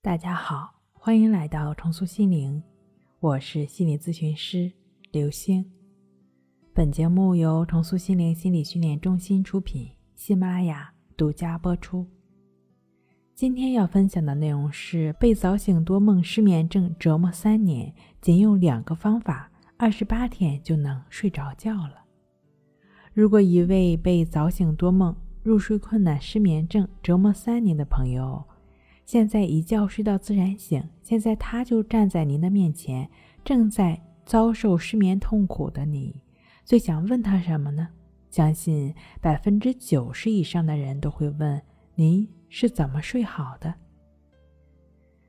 大家好，欢迎来到重塑心灵，我是心理咨询师刘星。本节目由重塑心灵心理训练中心出品，喜马拉雅独家播出。今天要分享的内容是被早醒多梦失眠症折磨三年，仅用两个方法，二十八天就能睡着觉了。如果一位被早醒多梦、入睡困难、失眠症折磨三年的朋友，现在一觉睡到自然醒，现在他就站在您的面前，正在遭受失眠痛苦的你，最想问他什么呢？相信百分之九十以上的人都会问：您是怎么睡好的？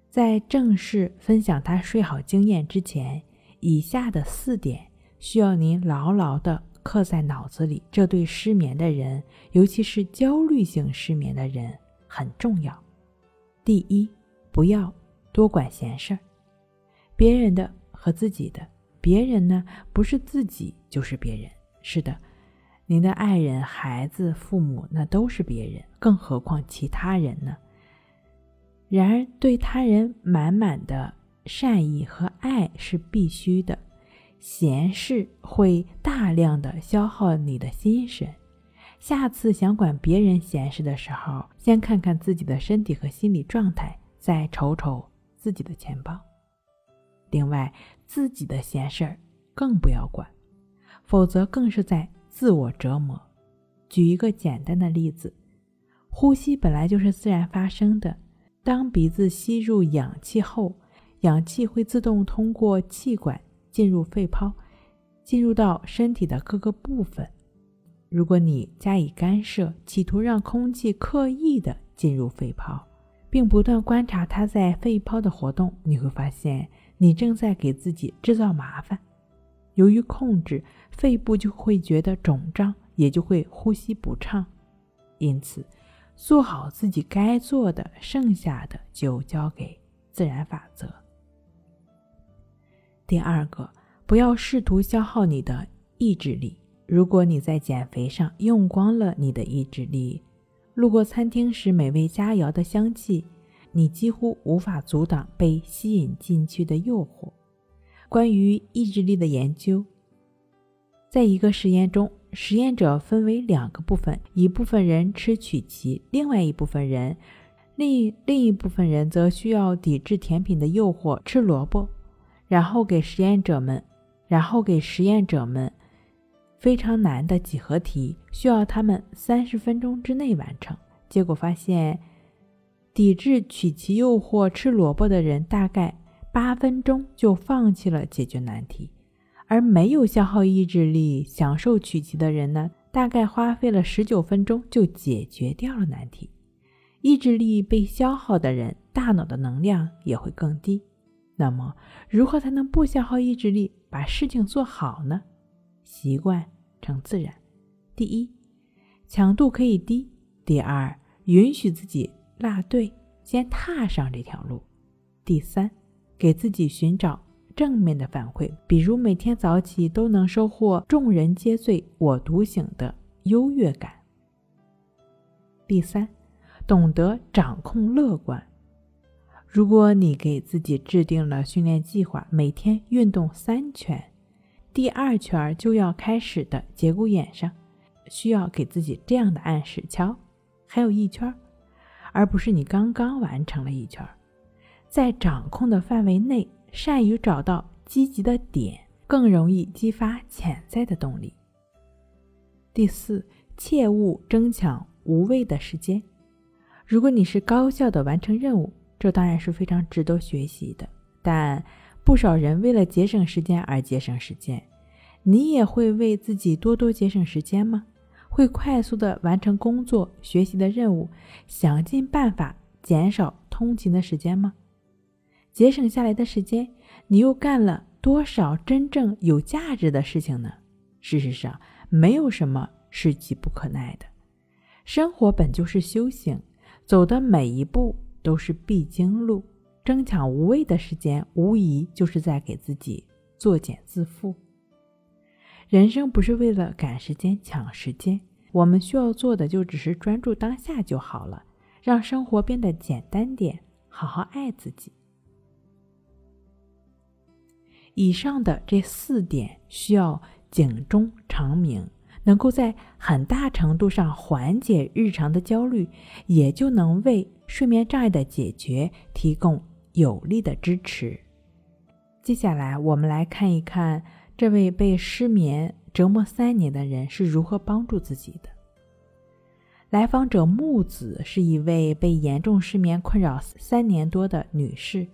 在正式分享他睡好经验之前，以下的四点需要您牢牢的刻在脑子里，这对失眠的人，尤其是焦虑性失眠的人很重要。第一，不要多管闲事儿，别人的和自己的。别人呢，不是自己就是别人。是的，您的爱人、孩子、父母，那都是别人，更何况其他人呢？然而，对他人满满的善意和爱是必须的，闲事会大量的消耗你的心神。下次想管别人闲事的时候，先看看自己的身体和心理状态，再瞅瞅自己的钱包。另外，自己的闲事儿更不要管，否则更是在自我折磨。举一个简单的例子：呼吸本来就是自然发生的，当鼻子吸入氧气后，氧气会自动通过气管进入肺泡，进入到身体的各个部分。如果你加以干涉，企图让空气刻意的进入肺泡，并不断观察它在肺泡的活动，你会发现你正在给自己制造麻烦。由于控制，肺部就会觉得肿胀，也就会呼吸不畅。因此，做好自己该做的，剩下的就交给自然法则。第二个，不要试图消耗你的意志力。如果你在减肥上用光了你的意志力，路过餐厅时美味佳肴的香气，你几乎无法阻挡被吸引进去的诱惑。关于意志力的研究，在一个实验中，实验者分为两个部分，一部分人吃曲奇，另外一部分人，另另一部分人则需要抵制甜品的诱惑，吃萝卜。然后给实验者们，然后给实验者们。非常难的几何题需要他们三十分钟之内完成。结果发现，抵制曲奇诱惑吃萝卜的人大概八分钟就放弃了解决难题，而没有消耗意志力享受曲奇的人呢，大概花费了十九分钟就解决掉了难题。意志力被消耗的人，大脑的能量也会更低。那么，如何才能不消耗意志力，把事情做好呢？习惯成自然。第一，强度可以低；第二，允许自己落队，先踏上这条路；第三，给自己寻找正面的反馈，比如每天早起都能收获“众人皆醉我独醒”的优越感；第三，懂得掌控乐观。如果你给自己制定了训练计划，每天运动三圈。第二圈就要开始的节骨眼上，需要给自己这样的暗示：瞧，还有一圈，而不是你刚刚完成了一圈。在掌控的范围内，善于找到积极的点，更容易激发潜在的动力。第四，切勿争抢无谓的时间。如果你是高效的完成任务，这当然是非常值得学习的，但。不少人为了节省时间而节省时间，你也会为自己多多节省时间吗？会快速的完成工作、学习的任务，想尽办法减少通勤的时间吗？节省下来的时间，你又干了多少真正有价值的事情呢？事实上，没有什么是急不可耐的。生活本就是修行，走的每一步都是必经路。争抢无谓的时间，无疑就是在给自己作茧自缚。人生不是为了赶时间、抢时间，我们需要做的就只是专注当下就好了，让生活变得简单点、好好爱自己。以上的这四点需要警钟长鸣，能够在很大程度上缓解日常的焦虑，也就能为睡眠障碍的解决提供有力的支持。接下来，我们来看一看这位被失眠折磨三年的人是如何帮助自己的。来访者木子是一位被严重失眠困扰三年多的女士。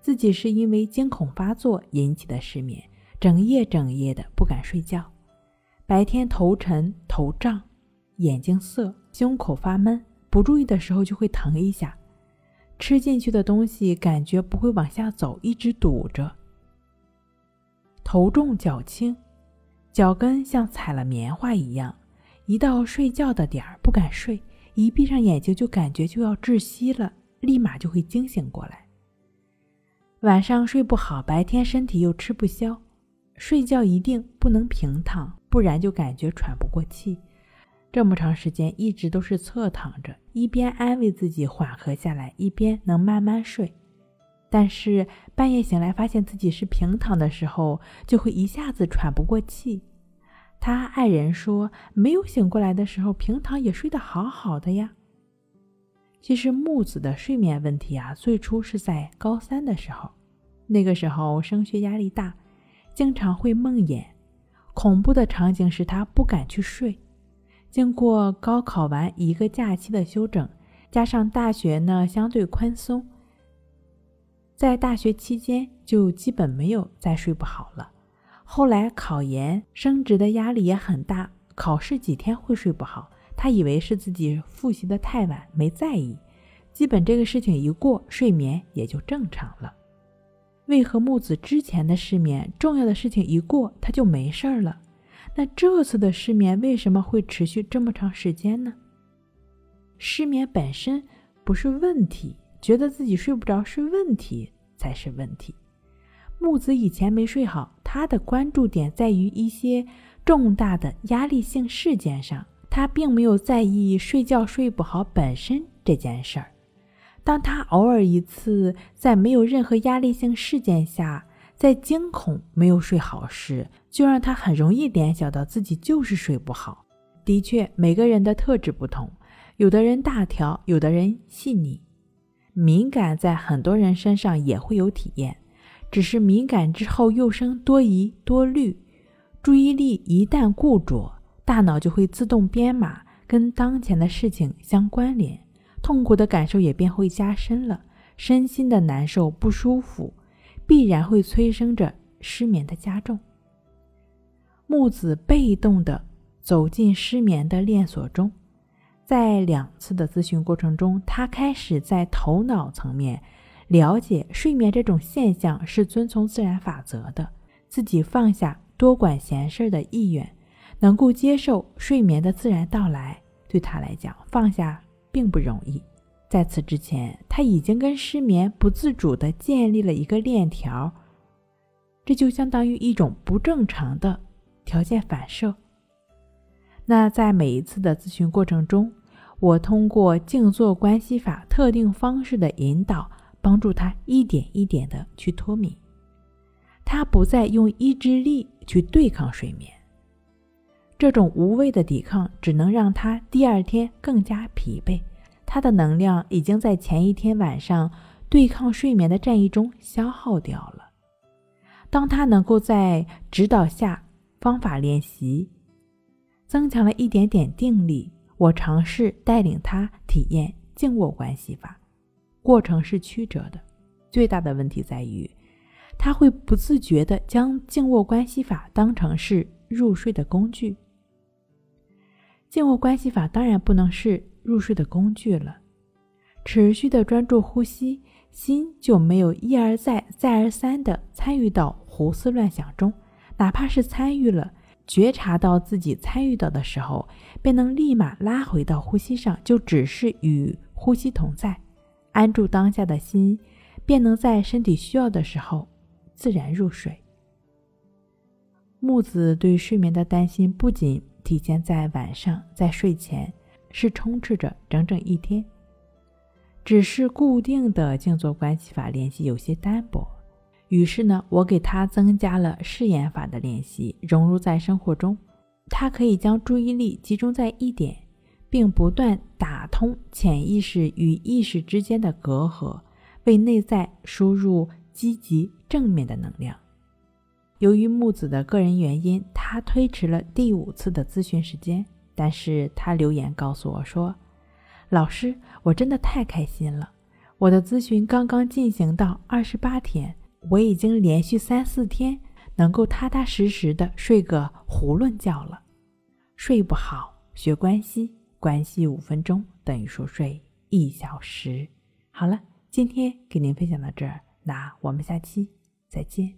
自己是因为惊恐发作引起的失眠，整夜整夜的不敢睡觉，白天头沉头胀，眼睛涩，胸口发闷，不注意的时候就会疼一下，吃进去的东西感觉不会往下走，一直堵着，头重脚轻，脚跟像踩了棉花一样，一到睡觉的点儿不敢睡，一闭上眼睛就感觉就要窒息了，立马就会惊醒过来。晚上睡不好，白天身体又吃不消，睡觉一定不能平躺，不然就感觉喘不过气。这么长时间一直都是侧躺着，一边安慰自己缓和下来，一边能慢慢睡。但是半夜醒来发现自己是平躺的时候，就会一下子喘不过气。他爱人说，没有醒过来的时候，平躺也睡得好好的呀。其实木子的睡眠问题啊，最初是在高三的时候，那个时候升学压力大，经常会梦魇，恐怖的场景使他不敢去睡。经过高考完一个假期的休整，加上大学呢相对宽松，在大学期间就基本没有再睡不好了。后来考研升职的压力也很大，考试几天会睡不好。他以为是自己复习的太晚，没在意。基本这个事情一过，睡眠也就正常了。为何木子之前的失眠，重要的事情一过，他就没事儿了？那这次的失眠为什么会持续这么长时间呢？失眠本身不是问题，觉得自己睡不着是问题才是问题。木子以前没睡好，他的关注点在于一些重大的压力性事件上。他并没有在意睡觉睡不好本身这件事儿。当他偶尔一次在没有任何压力性事件下，在惊恐没有睡好时，就让他很容易联想到自己就是睡不好。的确，每个人的特质不同，有的人大条，有的人细腻，敏感在很多人身上也会有体验，只是敏感之后又生多疑多虑，注意力一旦固着。大脑就会自动编码，跟当前的事情相关联，痛苦的感受也便会加深了，身心的难受不舒服，必然会催生着失眠的加重。木子被动的走进失眠的链锁中，在两次的咨询过程中，他开始在头脑层面了解睡眠这种现象是遵从自然法则的，自己放下多管闲事的意愿。能够接受睡眠的自然到来，对他来讲放下并不容易。在此之前，他已经跟失眠不自主地建立了一个链条，这就相当于一种不正常的条件反射。那在每一次的咨询过程中，我通过静坐关系法特定方式的引导，帮助他一点一点地去脱敏。他不再用意志力去对抗睡眠。这种无谓的抵抗只能让他第二天更加疲惫，他的能量已经在前一天晚上对抗睡眠的战役中消耗掉了。当他能够在指导下方法练习，增强了一点点定力，我尝试带领他体验静卧关系法，过程是曲折的。最大的问题在于，他会不自觉地将静卧关系法当成是入睡的工具。静卧关系法当然不能是入睡的工具了。持续的专注呼吸，心就没有一而再、再而三的参与到胡思乱想中。哪怕是参与了，觉察到自己参与到的时候，便能立马拉回到呼吸上，就只是与呼吸同在，安住当下的心，便能在身体需要的时候自然入睡。木子对睡眠的担心不仅。体现在晚上，在睡前是充斥着整整一天。只是固定的静坐关系法练习有些单薄。于是呢，我给他增加了试验法的练习，融入在生活中。他可以将注意力集中在一点，并不断打通潜意识与意识之间的隔阂，为内在输入积极正面的能量。由于木子的个人原因，他推迟了第五次的咨询时间。但是他留言告诉我说：“老师，我真的太开心了！我的咨询刚刚进行到二十八天，我已经连续三四天能够踏踏实实的睡个囫囵觉了。睡不好，学关系，关系五分钟等于说睡一小时。好了，今天给您分享到这儿，那我们下期再见。”